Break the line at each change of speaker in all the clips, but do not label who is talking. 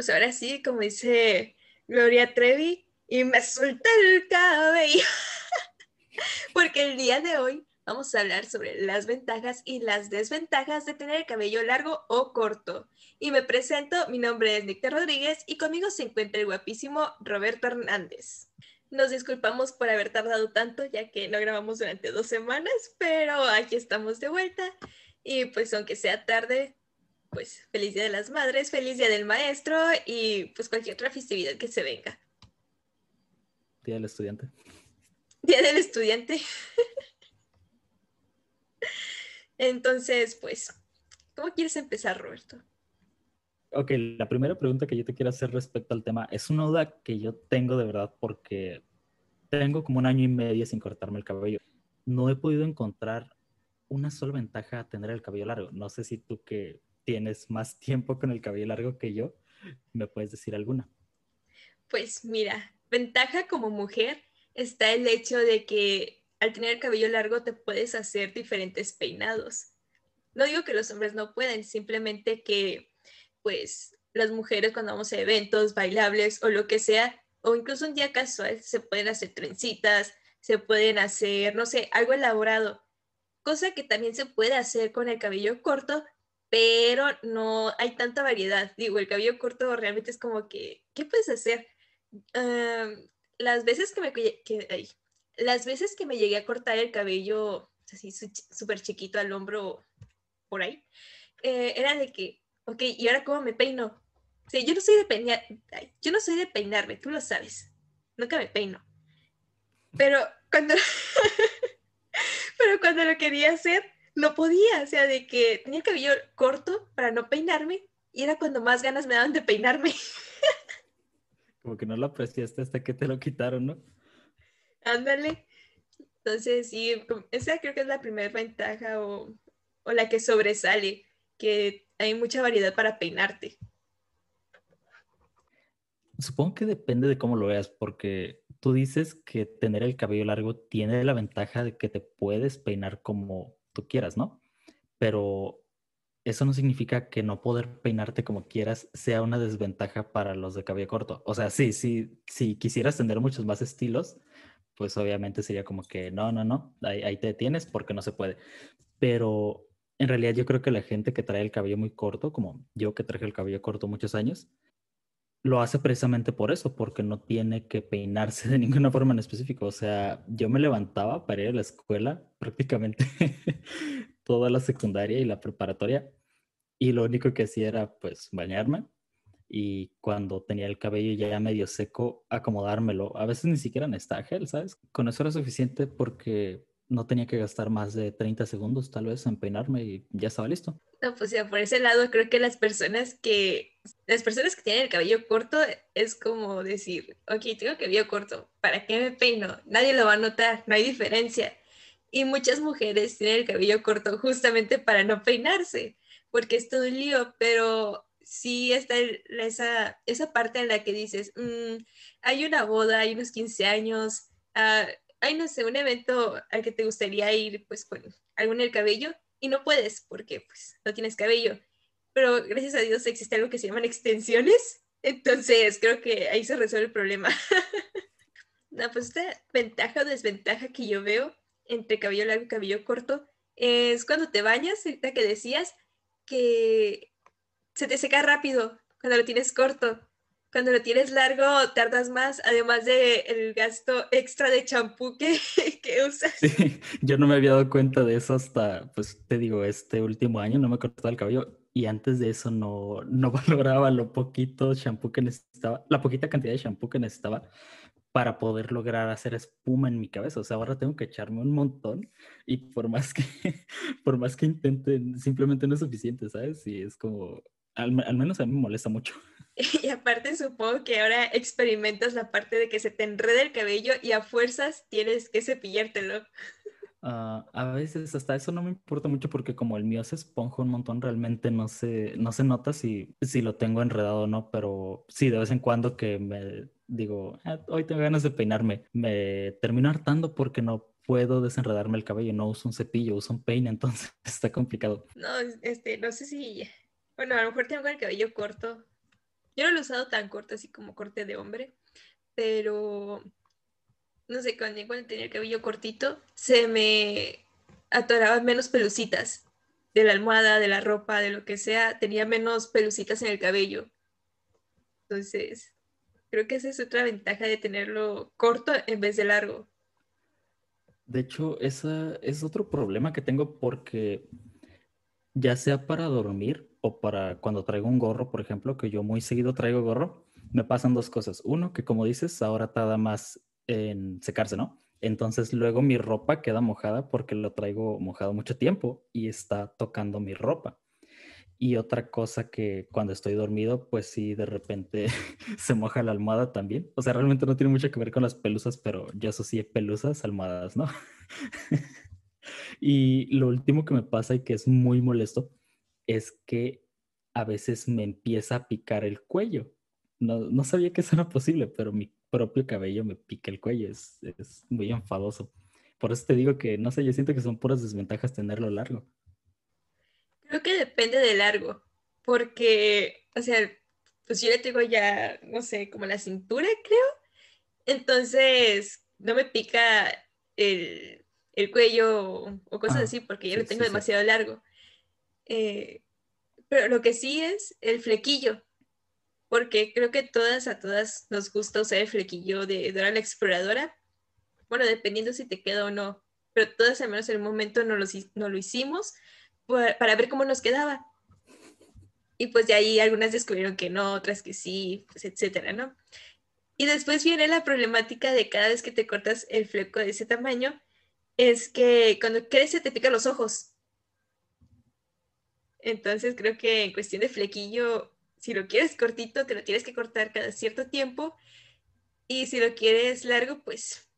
pues ahora sí, como dice Gloria Trevi, y me solté el cabello. Porque el día de hoy vamos a hablar sobre las ventajas y las desventajas de tener el cabello largo o corto. Y me presento, mi nombre es Nicte Rodríguez y conmigo se encuentra el guapísimo Roberto Hernández. Nos disculpamos por haber tardado tanto, ya que no grabamos durante dos semanas, pero aquí estamos de vuelta. Y pues aunque sea tarde, pues feliz Día de las Madres, feliz Día del Maestro y pues cualquier otra festividad que se venga.
Día del Estudiante.
Día del Estudiante. Entonces, pues, ¿cómo quieres empezar, Roberto?
Ok, la primera pregunta que yo te quiero hacer respecto al tema es una duda que yo tengo de verdad porque tengo como un año y medio sin cortarme el cabello. No he podido encontrar una sola ventaja a tener el cabello largo. No sé si tú que tienes más tiempo con el cabello largo que yo, me puedes decir alguna.
Pues mira, ventaja como mujer está el hecho de que al tener el cabello largo te puedes hacer diferentes peinados. No digo que los hombres no pueden, simplemente que pues las mujeres cuando vamos a eventos bailables o lo que sea, o incluso un día casual, se pueden hacer trencitas, se pueden hacer, no sé, algo elaborado, cosa que también se puede hacer con el cabello corto, pero no hay tanta variedad. Digo, el cabello corto realmente es como que, ¿qué puedes hacer? las veces que me, que, las veces que me llegué a cortar el cabello así súper chiquito al hombro por ahí, eh, era de que, ok, ¿y ahora cómo me peino? Sí, yo no soy de peinar, yo no soy de peinarme, tú lo sabes, nunca me peino. Pero cuando, pero cuando lo quería hacer, no podía, o sea, de que tenía el cabello corto para no peinarme y era cuando más ganas me daban de peinarme.
Como que no lo apreciaste hasta que te lo quitaron, ¿no?
Ándale. Entonces, sí, esa creo que es la primera ventaja o, o la que sobresale, que hay mucha variedad para peinarte.
Supongo que depende de cómo lo veas, porque tú dices que tener el cabello largo tiene la ventaja de que te puedes peinar como tú quieras, ¿no? Pero eso no significa que no poder peinarte como quieras sea una desventaja para los de cabello corto. O sea, sí, sí, si quisieras tener muchos más estilos, pues obviamente sería como que no, no, no, ahí, ahí te detienes porque no se puede. Pero en realidad yo creo que la gente que trae el cabello muy corto, como yo que traje el cabello corto muchos años, lo hace precisamente por eso, porque no tiene que peinarse de ninguna forma en específico. O sea, yo me levantaba para ir a la escuela prácticamente toda la secundaria y la preparatoria y lo único que hacía era pues bañarme y cuando tenía el cabello ya medio seco, acomodármelo. A veces ni siquiera en gel, ¿sabes? Con eso era suficiente porque no tenía que gastar más de 30 segundos tal vez en peinarme y ya estaba listo.
No, pues ya por ese lado creo que las personas que las personas que tienen el cabello corto es como decir, ok, tengo cabello corto, ¿para qué me peino? Nadie lo va a notar, no hay diferencia. Y muchas mujeres tienen el cabello corto justamente para no peinarse, porque es todo un lío, pero sí está esa, esa parte en la que dices, mm, hay una boda, hay unos 15 años, uh, hay, no sé, un evento al que te gustaría ir pues con algo en el cabello y no puedes porque pues no tienes cabello. Pero gracias a Dios existe algo que se llaman extensiones, entonces creo que ahí se resuelve el problema. no, pues esta ventaja o desventaja que yo veo entre cabello largo y cabello corto es cuando te bañas, ahorita que decías que se te seca rápido cuando lo tienes corto. Cuando lo tienes largo, tardas más, además del el gasto extra de champú que, que usas.
Sí, yo no me había dado cuenta de eso hasta, pues te digo, este último año no me cortaba el cabello y antes de eso no, no valoraba lo poquito champú que necesitaba, la poquita cantidad de champú que necesitaba para poder lograr hacer espuma en mi cabeza. O sea, ahora tengo que echarme un montón y por más que, por más que intente, simplemente no es suficiente, ¿sabes? Y es como, al, menos a mí me molesta mucho.
Y aparte supongo que ahora experimentas la parte de que se te enreda el cabello y a fuerzas tienes que cepillártelo.
Uh, a veces hasta eso no me importa mucho porque como el mío se esponja un montón, realmente no se, no se nota si, si lo tengo enredado o no, pero sí, de vez en cuando que me digo, ah, hoy tengo ganas de peinarme, me termino hartando porque no puedo desenredarme el cabello, no uso un cepillo, uso un peine, entonces está complicado.
No, este, no sé si, bueno, a lo mejor tengo el cabello corto. yo no lo he usado tan corto así como corte de hombre, pero no sé, cuando, cuando tenía el cabello cortito, se me atoraban menos pelucitas de la almohada, de la ropa, de lo que sea, tenía menos pelucitas en el cabello. Entonces, creo que esa es otra ventaja de tenerlo corto en vez de largo.
De hecho, ese es otro problema que tengo porque ya sea para dormir o para cuando traigo un gorro, por ejemplo, que yo muy seguido traigo gorro, me pasan dos cosas. Uno, que como dices, ahora tarda más en secarse, ¿no? Entonces luego mi ropa queda mojada porque lo traigo mojado mucho tiempo y está tocando mi ropa. Y otra cosa que cuando estoy dormido, pues sí, de repente se moja la almohada también. O sea, realmente no tiene mucho que ver con las pelusas, pero yo asocié pelusas, almohadas, ¿no? y lo último que me pasa y que es muy molesto es que a veces me empieza a picar el cuello. No, no sabía que eso era posible, pero mi propio cabello me pica el cuello, es, es muy enfadoso. Por eso te digo que, no sé, yo siento que son puras desventajas tenerlo largo.
Creo que depende de largo, porque, o sea, pues yo le tengo ya, no sé, como la cintura, creo. Entonces, no me pica el, el cuello o cosas así, porque ya lo tengo demasiado largo. Eh, pero lo que sí es el flequillo porque creo que todas a todas nos gusta usar el flequillo de Dora la Exploradora. Bueno, dependiendo si te queda o no, pero todas al menos en un momento no lo, hicimos para ver cómo nos quedaba. Y pues de ahí algunas descubrieron que no, otras que sí, pues etcétera, ¿no? Y después viene la problemática de cada vez que te cortas el fleco de ese tamaño, es que cuando crece te pican los ojos. Entonces creo que en cuestión de flequillo si lo quieres cortito, te lo tienes que cortar cada cierto tiempo. Y si lo quieres largo, pues,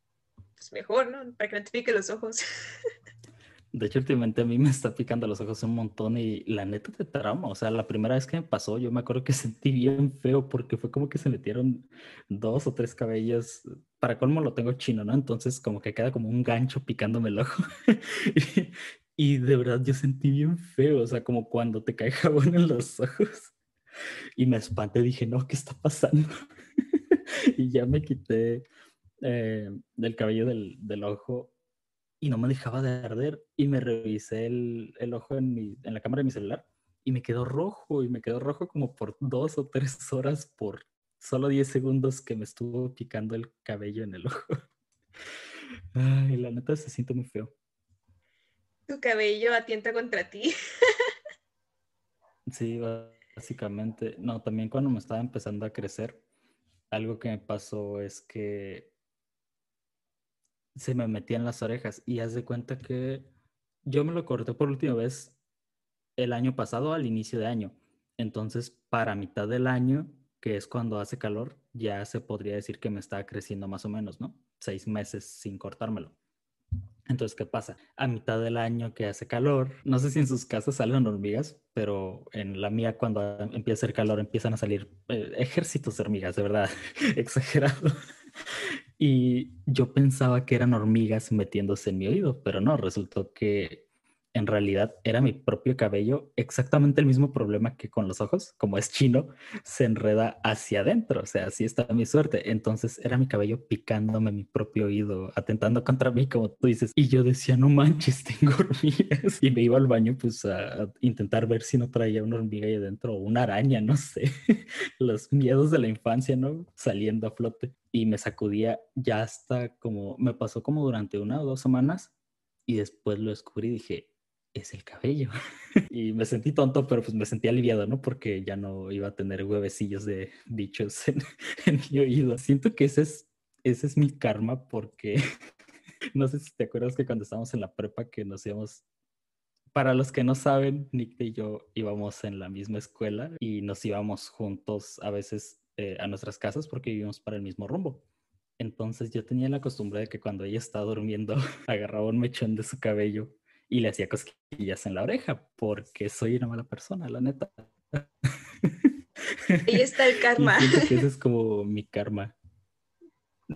pues mejor, ¿no? Para que no te pique los ojos.
De hecho, últimamente a mí me está picando los ojos un montón y la neta te trauma. O sea, la primera vez que me pasó, yo me acuerdo que sentí bien feo porque fue como que se metieron dos o tres cabellos. Para colmo lo tengo chino, ¿no? Entonces como que queda como un gancho picándome el ojo. y, y de verdad yo sentí bien feo. O sea, como cuando te cae jabón en los ojos. Y me espanté, dije, no, ¿qué está pasando? y ya me quité eh, del cabello del, del, ojo y no me dejaba de arder. Y me revisé el, el ojo en, mi, en la cámara de mi celular y me quedó rojo y me quedó rojo como por dos o tres horas por solo 10 segundos que me estuvo picando el cabello en el ojo. Ay, la neta se siente muy feo.
Tu cabello atienta contra ti.
sí, Básicamente, no, también cuando me estaba empezando a crecer, algo que me pasó es que se me metía en las orejas y haz de cuenta que yo me lo corté por última vez el año pasado al inicio de año. Entonces, para mitad del año, que es cuando hace calor, ya se podría decir que me estaba creciendo más o menos, ¿no? Seis meses sin cortármelo. Entonces, ¿qué pasa? A mitad del año que hace calor, no sé si en sus casas salen hormigas, pero en la mía cuando empieza hacer calor empiezan a salir eh, ejércitos de hormigas, de verdad, exagerado. Y yo pensaba que eran hormigas metiéndose en mi oído, pero no, resultó que en realidad era mi propio cabello, exactamente el mismo problema que con los ojos, como es chino, se enreda hacia adentro, o sea, así está mi suerte. Entonces era mi cabello picándome mi propio oído, atentando contra mí, como tú dices. Y yo decía, no manches, tengo hormigas. Y me iba al baño pues a, intentar ver si no traía una hormiga ahí adentro o una araña, no sé. Los miedos de la infancia, ¿no? Saliendo a flote. Y me sacudía ya hasta como, me pasó como durante una o dos semanas. Y después lo descubrí y dije, es el cabello. y me sentí tonto, pero pues me sentí aliviado, ¿no? Porque ya no iba a tener huevecillos de bichos en, mi oído. Siento que ese es, ese es mi karma porque no sé si te acuerdas que cuando estábamos en la prepa que nos íbamos... Para los que no saben, Nick y yo íbamos en la misma escuela y nos íbamos juntos a veces eh, a nuestras casas porque vivíamos para el mismo rumbo. Entonces yo tenía la costumbre de que cuando ella estaba durmiendo agarraba un mechón de su cabello y le hacía cosquillas en la oreja porque soy una mala persona, la neta.
Ahí está el karma.
ese es como mi karma.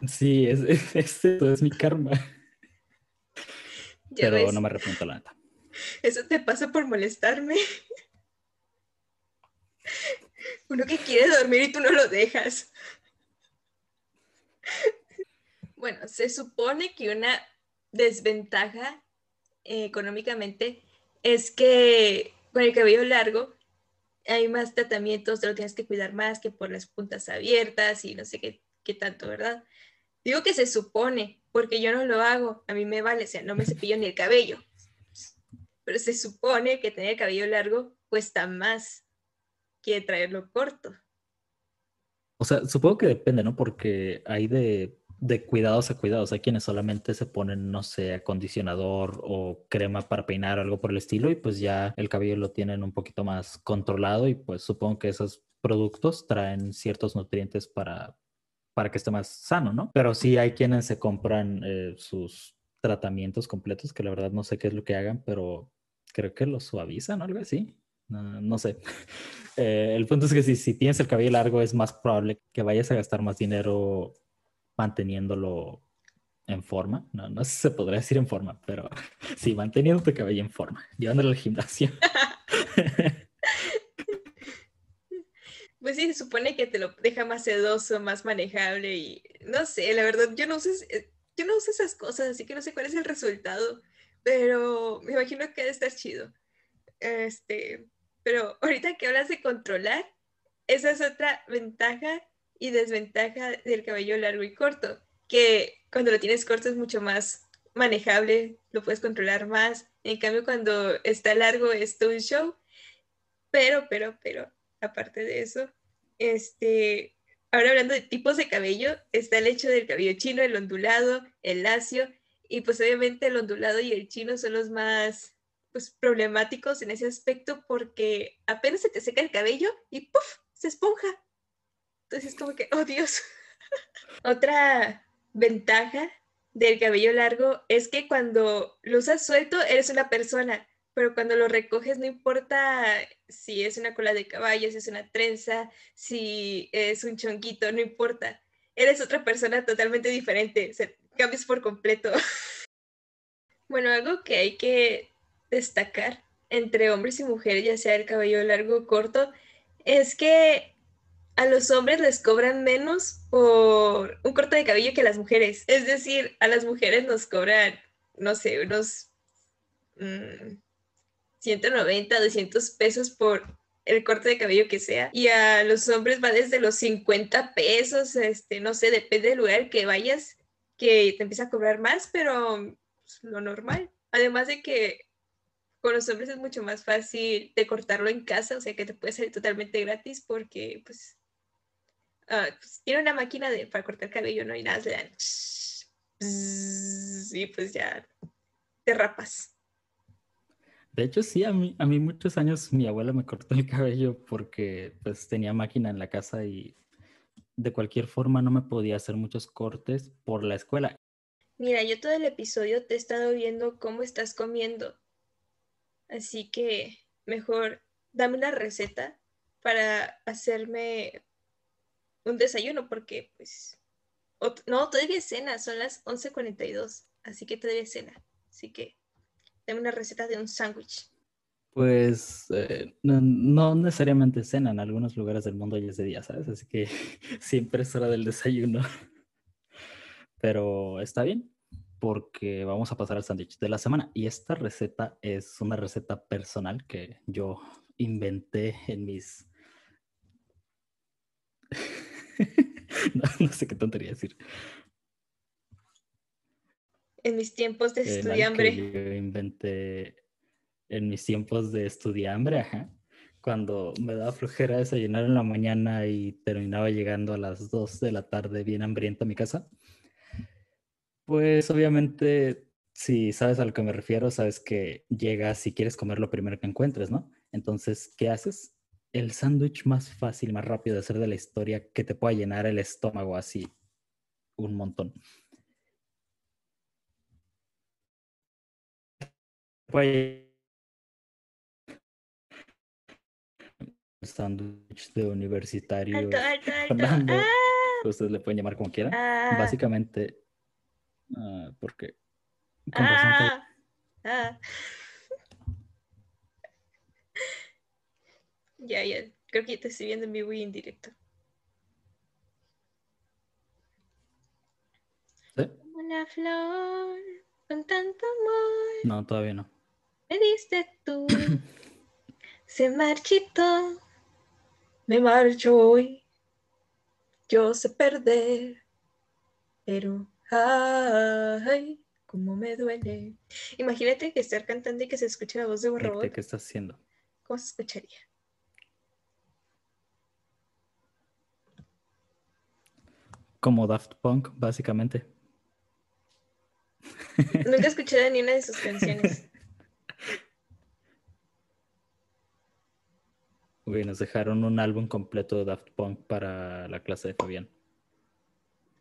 Sí, es, es, es mi karma. Pero no me arrepiento, la neta.
Eso te pasa por molestarme. Uno que quiere dormir y tú no lo dejas. Bueno, se supone que una desventaja eh, económicamente es que con el cabello largo hay más tratamientos, te lo tienes que cuidar más que por las puntas abiertas y no sé qué, qué tanto, ¿verdad? Digo que se supone, porque yo no lo hago, a mí me vale, o sea, no me cepillo ni el cabello. Pero se supone que tener el cabello largo cuesta más que traerlo corto.
O sea, supongo que depende, ¿no? Porque hay de, de cuidados a cuidados. Hay quienes solamente se ponen, no sé, acondicionador o crema para peinar o algo por el estilo y pues ya el cabello lo tienen un poquito más controlado y pues supongo que esos productos traen ciertos nutrientes para, para que esté más sano, ¿no? Pero sí hay quienes se compran eh, sus tratamientos completos, que la verdad no sé qué es lo que hagan, pero creo que lo suavizan o algo así. No, sé. Eh, el punto es que si, si tienes el cabello largo es más probable que vayas a gastar más dinero manteniéndolo en forma. No, no sé si se podría decir en forma, pero sí, manteniendo tu cabello en forma, llevándolo al gimnasio.
Pues sí, se supone que te lo deja más sedoso, más manejable y no sé, la verdad, yo no uso, yo no uso esas cosas, así que no sé cuál es el resultado, pero me imagino que debe estar chido. Este, pero ahorita que hablas de controlar, esa es otra ventaja y desventaja del cabello largo y corto, que cuando lo tienes corto es mucho más manejable, lo puedes controlar más. En cambio, cuando está largo es todo un show. Pero, pero, pero, aparte de eso, este, ahora hablando de tipos de cabello, está el hecho del cabello chino, el ondulado, el lacio, y pues obviamente el ondulado y el chino son los más pues, problemáticos en ese aspecto porque apenas se te seca el cabello y ¡puf! se esponja. Entonces es como que, oh Dios. Otra ventaja del cabello largo es que cuando lo usas suelto eres una persona, pero cuando lo recoges no importa si es una cola de caballo, si es una trenza, si es un chonquito, no importa. Eres otra persona totalmente diferente, cambias por completo. bueno, algo que hay que destacar entre hombres y mujeres, ya sea el cabello largo o corto, es que a los hombres les cobran menos por un corte de cabello que a las mujeres. Es decir, a las mujeres nos cobran, no sé, unos 190, mm, 200 pesos por el corte de cabello que sea. Y a los hombres va desde los 50 pesos, este, no sé, depende del lugar que vayas, que te empieza a cobrar más, pero pues, lo normal. Además de que con los hombres es mucho más fácil de cortarlo en casa, o sea que te puede salir totalmente gratis porque pues Ah, pues, tiene una máquina de, para cortar cabello, ¿no? Y nada, le dan. Y pues ya te rapas.
De hecho, sí, a mí, a mí muchos años mi abuela me cortó el cabello porque pues tenía máquina en la casa y de cualquier forma no me podía hacer muchos cortes por la escuela.
Mira, yo todo el episodio te he estado viendo cómo estás comiendo. Así que mejor dame una receta para hacerme un desayuno porque pues no, todavía cena, son las 11.42, así que todavía cena. Así que dame una receta de un sándwich.
Pues eh, no, necesariamente cena, en algunos lugares del mundo ya es de día, ¿sabes? Así que siempre es hora del desayuno. Pero está bien, porque vamos a pasar al sándwich de la semana. Y esta receta es una receta personal que yo inventé en mis no, sé qué tontería decir.
En mis tiempos de estudiambre.
Yo inventé en mis tiempos de estudiambre, ajá. Cuando me daba flojera desayunar en la mañana y terminaba llegando a las 2 de la tarde bien hambriento a mi casa. Pues obviamente, si sabes a lo que me refiero, sabes que llegas y quieres comer lo primero que encuentres, ¿no? Entonces, ¿qué haces? El sándwich más fácil, más rápido de hacer de la historia que te pueda llenar el estómago así un montón. sándwich de universitario. Alto, ah. Ustedes le pueden llamar como quieran. Ah. Básicamente, uh, porque.
Ah. Ya, ya. Creo que te estoy viendo en vivo y en directo.
¿Sí?
Una flor con tanto amor
No, todavía no.
me diste tú. Se marchitó. Me marcho hoy. Yo sé perder. Pero, ay, cómo me duele. Imagínate que estar cantando y que se escuche la voz de un
¿De
robot.
qué estás haciendo?
¿Cómo se escucharía?
Como Daft Punk, básicamente.
Nunca he escuchado ni una de sus canciones.
Uy, nos dejaron un álbum completo de Daft Punk para la clase de Fabián.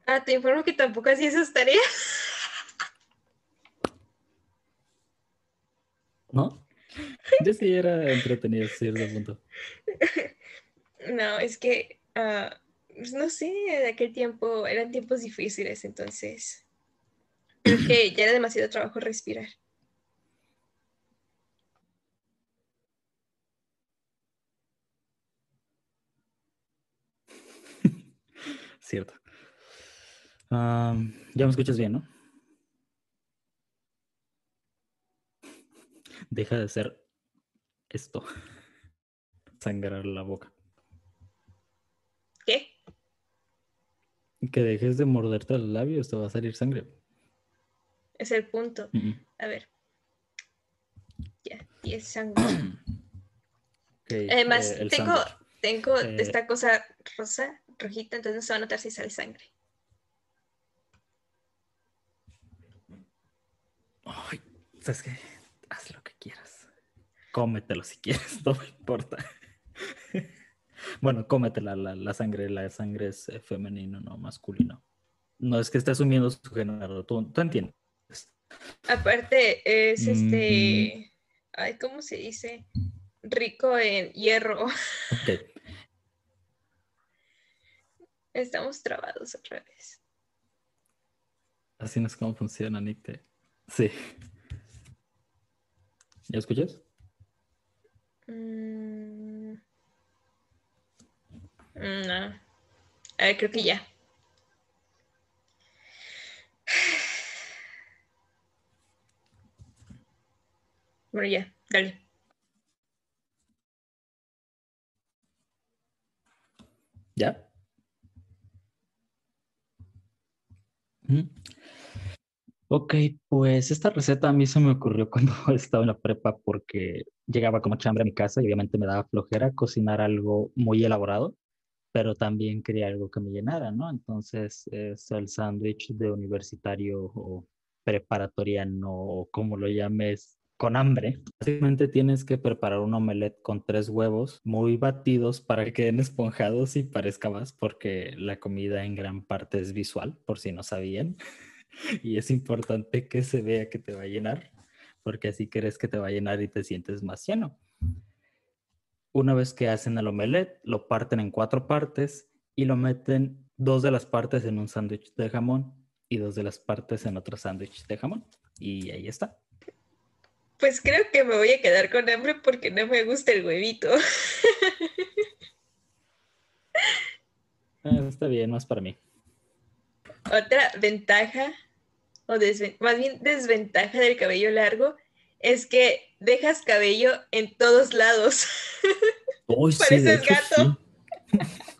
Ah, te informo que tampoco hacía esas tareas.
¿No? Yo sí era entretenido cierto punto.
No, es que, ah, no sé, de aquel tiempo eran tiempos difíciles, entonces creo que ya era demasiado trabajo respirar.
Cierto. Ya me escuchas bien, ¿no? Deja de hacer esto. Sangrar la boca.
¿Qué?
Que dejes de morderte los labios, te va a salir sangre.
Es el punto.
Mm.
A ver. Ya, 10 sangre. Además,
eh,
tengo, tengo
Eh,
esta cosa rosa, rojita, entonces no se va a notar si sale sangre.
Ay, ¿sabes qué? Haz lo que quieras. Cómetelo si quieres, no me importa. Bueno, cómetela, la, la sangre, la sangre es eh, femenino, no masculino. No es que esté asumiendo su género, tú, tú entiendes.
Aparte, es
Mm.
este. Ay, ¿cómo se dice? Rico en hierro.
Ok,
Estamos trabados otra vez.
así no es como funciona, Nick. te- Sí. ¿Ya escuchas?
Mm. No. A ver, creo que ya. Bueno, ya, dale.
¿Ya? Mm. Ok, pues esta receta a mí se me ocurrió cuando estaba en la prepa porque llegaba como chambre a mi casa y obviamente me daba flojera cocinar algo muy elaborado, pero también quería algo que me llenara, ¿no? Entonces es el sándwich de universitario o preparatoriano o como lo llames con hambre. Básicamente tienes que preparar un omelette con tres huevos muy batidos para que queden esponjados y parezca más, porque la comida en gran parte es visual, por si no sabían. Y es importante que se vea que te va a llenar, porque así crees que te va a llenar y te sientes más lleno. Una vez que hacen el omelette, lo parten en cuatro partes y lo meten dos de las partes en un sándwich de jamón y dos de las partes en otro sándwich de jamón. Y ahí está.
Pues creo que me voy a quedar con hambre porque no me gusta el huevito.
Ah, está bien, más para mí.
Otra ventaja, o más bien desventaja del cabello largo, es que dejas cabello en todos lados.
Sí,
Pareces
hecho,
gato.
sí.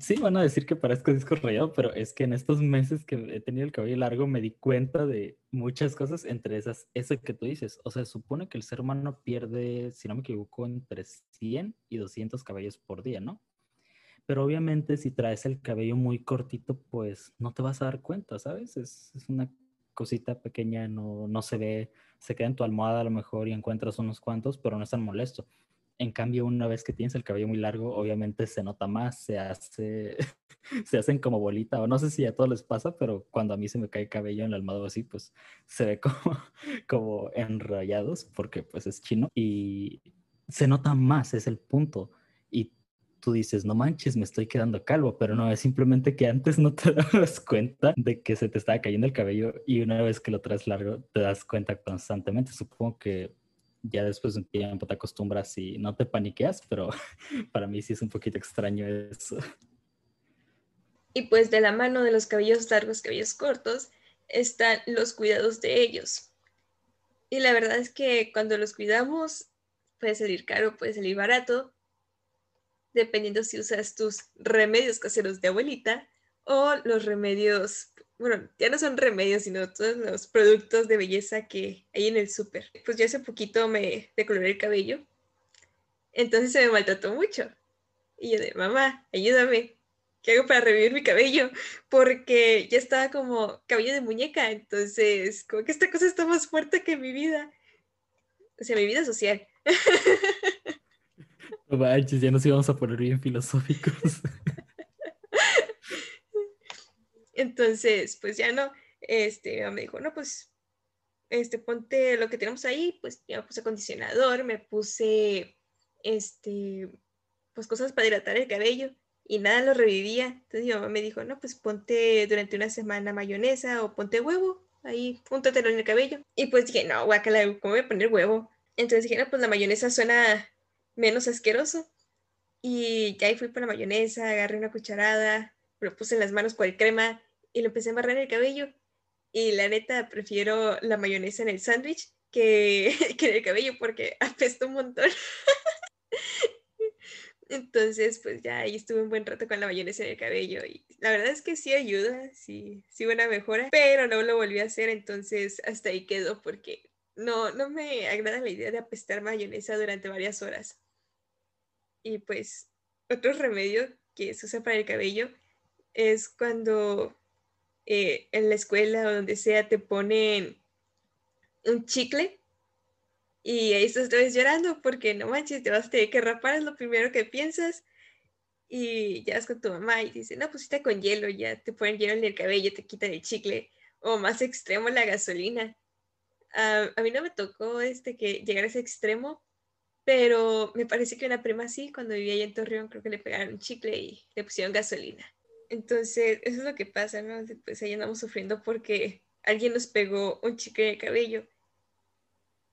Sí, van a decir que parezco disco rayado, pero es que en estos meses que he tenido el cabello largo me di cuenta de muchas cosas, entre esas, eso que tú dices. O sea, supone que el ser humano pierde, si no me equivoco, entre 100 y 200 cabellos por día, ¿no? Pero obviamente si traes el cabello muy cortito, pues no te vas a dar cuenta, ¿sabes? Es, es una cosita pequeña, no, no se ve, se queda en tu almohada a lo mejor y encuentras unos cuantos, pero no es tan molesto. En cambio, una vez que tienes el cabello muy largo, obviamente se nota más, se hace, se hacen como bolita, o no sé si a todos les pasa, pero cuando a mí se me cae cabello en la almohada o así, pues se ve como, como enrollados, porque pues es chino, y se nota más, es el punto. Tú dices, no manches, me estoy quedando calvo, pero no, es simplemente que antes no te dabas cuenta de que se te estaba cayendo el cabello y una vez que lo traes largo te das cuenta constantemente. Supongo que ya después de un tiempo te acostumbras y no te paniqueas, pero para mí sí es un poquito extraño eso.
Y pues de la mano de los cabellos largos, cabellos cortos, están los cuidados de ellos. Y la verdad es que cuando los cuidamos, puede salir caro, puede salir barato, dependiendo si usas tus remedios caseros de abuelita o los remedios, bueno, ya no son remedios, sino todos los productos de belleza que hay en el súper. Pues yo hace poquito me decoloré el cabello, entonces se me maltrató mucho. Y yo de, mamá, ayúdame, ¿qué hago para revivir mi cabello? Porque ya estaba como cabello de muñeca, entonces como que esta cosa está más fuerte que mi vida, o sea, mi vida social.
No manches, ya nos íbamos a poner bien filosóficos.
Entonces, pues ya no, este, me dijo, no, pues, este, ponte lo que tenemos ahí, pues ya me puse acondicionador, me puse, este, pues cosas para hidratar el cabello y nada lo revivía. Entonces mi mamá me dijo, no, pues ponte durante una semana mayonesa o ponte huevo, ahí, púntatelo en el cabello. Y pues dije, no, guacala, ¿cómo voy a poner huevo? Entonces dije, no, pues la mayonesa suena menos asqueroso. Y ya ahí fui por la mayonesa, agarré una cucharada, lo puse en las manos con el crema y lo empecé a amarrar en el cabello. Y la neta, prefiero la mayonesa en el sándwich que, que en el cabello porque apesta un montón. Entonces, pues ya ahí estuve un buen rato con la mayonesa en el cabello y la verdad es que sí ayuda, sí, sí buena mejora, pero no lo volví a hacer, entonces hasta ahí quedó porque no, no me agrada la idea de apestar mayonesa durante varias horas. Y pues otro remedio que se usa para el cabello es cuando eh, en la escuela o donde sea te ponen un chicle y ahí estás otra vez llorando porque no manches, te vas a tener que rapar, es lo primero que piensas. Y ya vas con tu mamá y dice, no, pues está con hielo, ya te ponen hielo en el cabello, te quitan el chicle. O más extremo, la gasolina. a mí no me tocó este que llegar a ese extremo, pero me parece que una prima sí, cuando vivía allá en Torreón, creo que le pegaron un chicle y le pusieron gasolina. Entonces, eso es lo que pasa, ¿no? Pues ahí andamos sufriendo porque alguien nos pegó un chicle de cabello.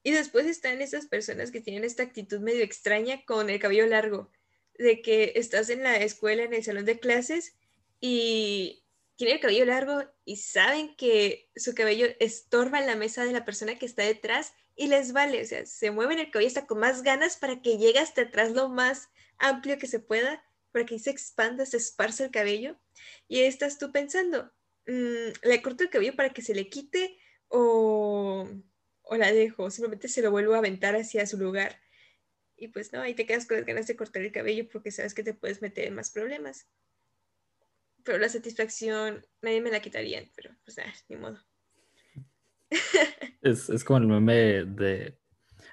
Y después están esas personas que tienen esta actitud medio extraña con el cabello largo, de que estás en la escuela, en el salón de clases y tienen el cabello largo y saben que su cabello estorba en la mesa de la persona que está detrás y les vale, o sea, se mueven el cabello hasta con más ganas para que llegue hasta atrás lo más amplio que se pueda, para que se expanda, se esparza el cabello. Y estás tú pensando, mm, ¿le corto el cabello para que se le quite o o la dejo, simplemente se lo vuelvo a aventar hacia su lugar. Y pues no, ahí te quedas con las ganas de cortar el cabello porque sabes que te puedes meter en más problemas. Pero la satisfacción nadie me la quitaría, pero pues nada, ni modo.
Es, es como el meme de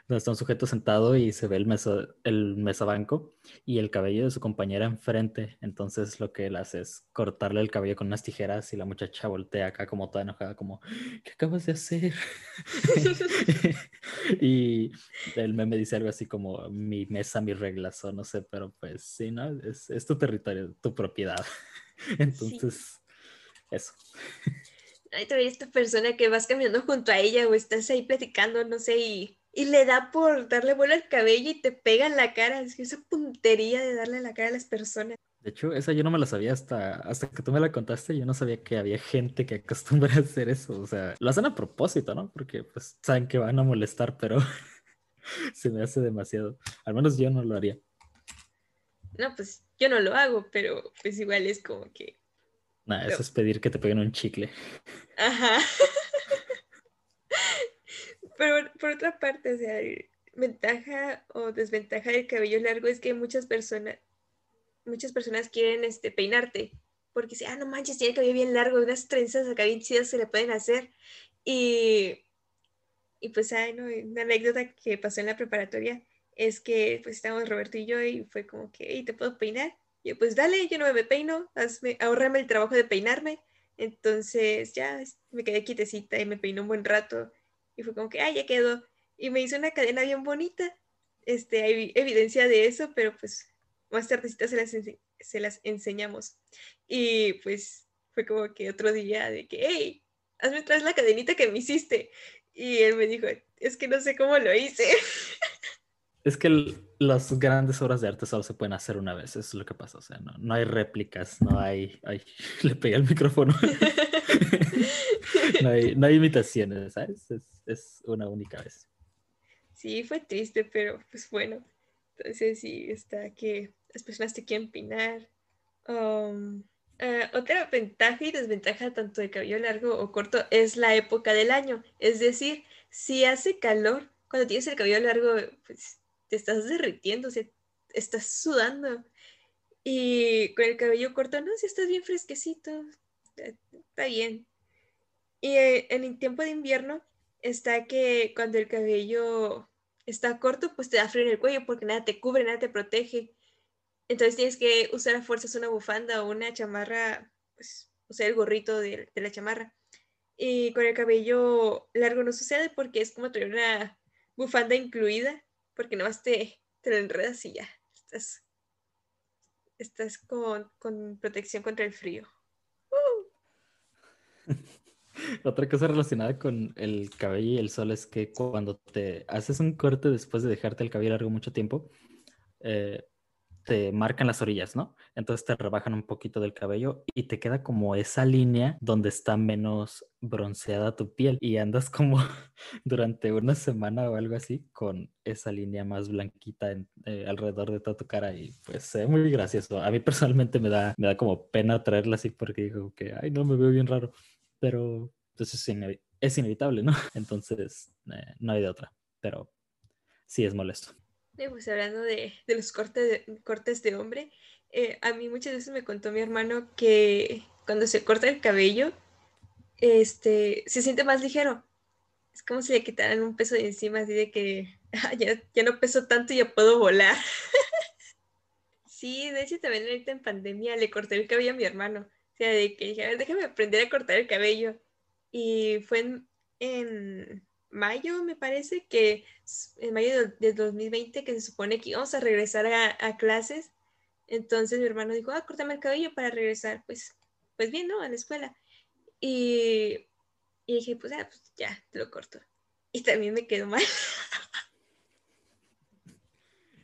donde está un sujeto sentado y se ve el, mesa, el mesabanco y el cabello de su compañera enfrente. Entonces lo que él hace es cortarle el cabello con unas tijeras y la muchacha voltea acá como toda enojada, como, ¿qué acabas de hacer? y el meme dice algo así como, mi mesa, mis reglas, o no sé, pero pues sí, ¿no? Es, es tu territorio, tu propiedad. Entonces, eso.
Ahí te esta persona que vas caminando junto a ella o estás ahí platicando, no sé, y y le da por darle vuelo al cabello y te pega en la cara. Es que esa puntería de darle la cara a las personas.
De hecho, esa yo no me la sabía hasta, hasta que tú me la contaste. Yo no sabía que había gente que acostumbra a hacer eso. O sea, lo hacen a propósito, ¿no? Porque pues saben que van a molestar, pero se me hace demasiado. Al menos yo no lo haría.
No, pues yo no lo hago, pero pues igual es como que...
Nada, eso es pedir que te peguen un chicle.
Ajá. Pero por otra parte, o sea, ventaja o desventaja del cabello largo es que muchas personas, muchas personas quieren este, peinarte, porque si, ah, no manches, tiene el cabello bien largo, unas trenzas acá bien chidas se le pueden hacer. Y, y pues, hay una anécdota que pasó en la preparatoria es que pues estábamos Roberto y yo y fue como que, hey, ¿te puedo peinar? Y yo, pues dale, yo no me peino, hazme, ahorrame el trabajo de peinarme. Entonces ya me quedé quietecita y me peiné un buen rato y fue como que, ah, ya quedó. Y me hizo una cadena bien bonita. Este, hay evidencia de eso, pero pues más tardecita se las, se las enseñamos. Y pues fue como que otro día de que, hey, hazme otra vez la cadenita que me hiciste. Y él me dijo, es que no sé cómo lo hice.
Es que las grandes obras de arte solo se pueden hacer una vez, es lo que pasa. O sea, no, no hay réplicas, no hay, Le pegué el micrófono. no, hay, no, hay, imitaciones, ¿sabes? Es, es, una única vez.
Sí, fue triste, pero pues bueno. Entonces sí, está que las personas te quieren pinar. Um, eh, otra ventaja y desventaja tanto de cabello largo o corto es la época del año. Es decir, si hace calor, cuando tienes el cabello largo, pues te estás derritiendo, o sea, estás sudando. Y con el cabello corto, no, si estás bien fresquecito, está bien. Y eh, en el tiempo de invierno está que cuando el cabello está corto, pues te da frío en el cuello porque nada te cubre, nada te protege. Entonces tienes que usar a fuerzas una bufanda o una chamarra, pues, o sea, el gorrito de, la chamarra. Y con el cabello largo no sucede porque es como tener una bufanda incluida, porque nomás te, te lo enredas y ya, estás, estás con, con protección contra el frío.
Otra cosa relacionada con el cabello y el sol es que cuando te haces un corte después de dejarte el cabello largo mucho tiempo, eh, te marcan las orillas, ¿no? Entonces te rebajan un poquito del cabello y te queda como esa línea donde está menos bronceada tu piel y andas como durante una semana o algo así con esa línea más blanquita eh, alrededor de toda tu cara y pues se ve muy gracioso. A mí personalmente me da, me da como pena traerla así porque digo que, ay, no, me veo bien raro, pero pues es, es inevitable, ¿no? Entonces eh, no hay de otra, pero sí es molesto
pues hablando de, los cortes de, cortes de hombre, eh, a mí muchas veces me contó mi hermano que cuando se corta el cabello, este, se siente más ligero. Es como si le quitaran un peso de encima, así de que ah, ya, no peso tanto y ya puedo volar. sí, de hecho también ahorita en pandemia le corté el cabello a mi hermano. O sea, de que dije, a déjame aprender a cortar el cabello. Y fue en mayo, me parece, que en mayo de, 2020, que se supone que íbamos a regresar a, clases. Entonces mi hermano dijo, ah, córtame el cabello para regresar. Pues, pues bien, ¿no? A la escuela. Y, y dije, pues, ah, pues ya, te lo corto. Y también me quedó mal.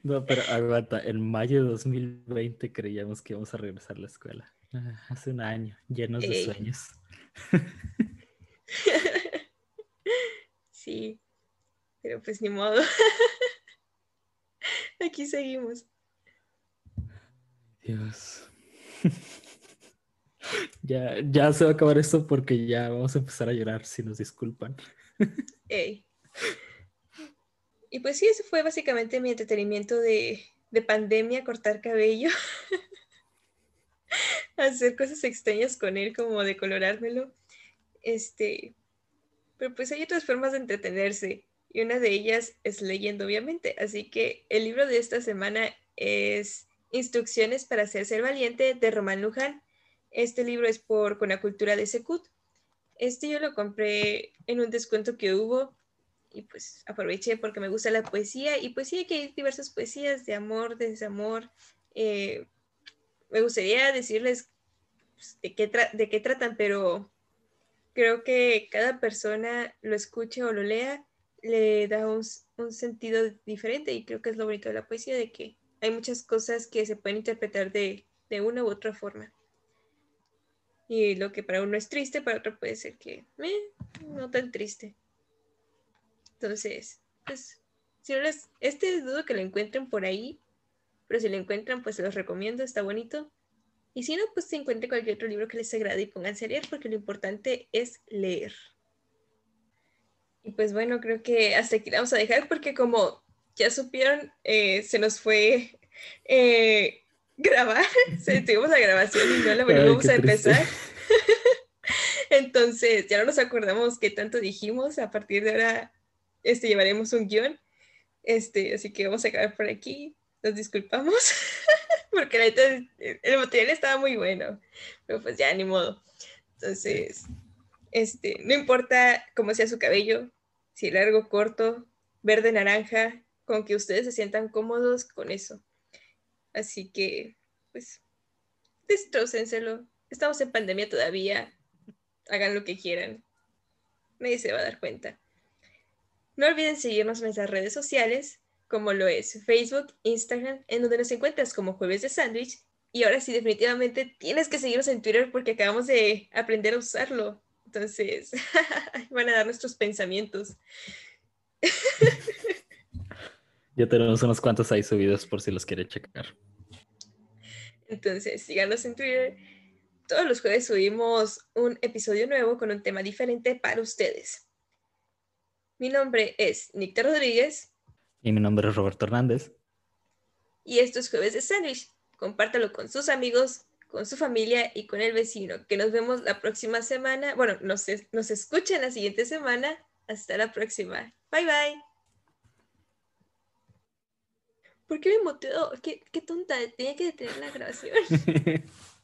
No, pero aguanta, en mayo de 2020 creíamos que íbamos a regresar a la escuela. Ah, hace un año, llenos de sueños.
Sí, pero pues ni modo. Aquí seguimos.
Dios. ya, ya se va a acabar esto porque ya vamos a empezar a llorar si nos disculpan.
Y pues sí, eso fue básicamente mi entretenimiento de, de pandemia, cortar cabello. hacer cosas extrañas con él, como decolorármelo. Este, pero pues hay otras formas de entretenerse y una de ellas es leyendo, obviamente. Así que el libro de esta semana es Instrucciones para ser ser valiente de Román Luján. Este libro es por Conacultura de Secut. Este yo lo compré en un descuento que hubo y pues aproveché porque me gusta la poesía y pues sí, que hay diversas poesías de amor, de desamor. Eh, me gustaría decirles pues, de, qué de qué tratan, pero creo que cada persona lo escuche o lo lea le da un, sentido diferente y creo que es lo bonito de la poesía, de que hay muchas cosas que se pueden interpretar de, una u otra forma. Y lo que para uno es triste, para otro puede ser que no tan triste. Entonces, pues, si no les, este dudo que lo encuentren por ahí, pero si lo encuentran, pues se los recomiendo, está bonito. Y si no, pues se encuentre cualquier otro libro que les agrade y pónganse a leer, porque lo importante es leer. Y pues bueno, creo que hasta aquí vamos a dejar, porque como ya supieron, eh, se nos fue eh, grabar, se tuvimos la grabación y no la volvimos a empezar. Entonces, ya no nos acordamos qué tanto dijimos. A partir de ahora, este, llevaremos un guion. Este, así que vamos a acabar por aquí. Nos disculpamos. porque el material estaba muy bueno, pero pues ya ni modo. Entonces, este, no importa cómo sea su cabello, si largo, corto, verde, naranja, con que ustedes se sientan cómodos con eso. Así que, pues, destrócenselo. Estamos en pandemia todavía. Hagan lo que quieran. Nadie se va a dar cuenta. No olviden seguirnos en nuestras redes sociales, como lo es Facebook, Instagram, en donde nos encuentras como Jueves de Sándwich. Y ahora sí, definitivamente tienes que seguirnos en Twitter porque acabamos de aprender a usarlo. Entonces, van a dar nuestros pensamientos.
ya tenemos unos cuantos ahí subidos por si los quiere checar.
Entonces, síganos en Twitter. Todos los jueves subimos un episodio nuevo con un tema diferente para ustedes. Mi nombre es Nicta Rodríguez.
Y mi nombre es Roberto Hernández.
Y esto es Jueves de Sandwich. Compártalo con sus amigos, con su familia y con el vecino. Que nos vemos la próxima semana. Bueno, nos, nos escuchen la siguiente semana. Hasta la próxima. Bye bye. ¿Por qué me muteo? ¿Qué, qué tonta, tenía que detener la grabación.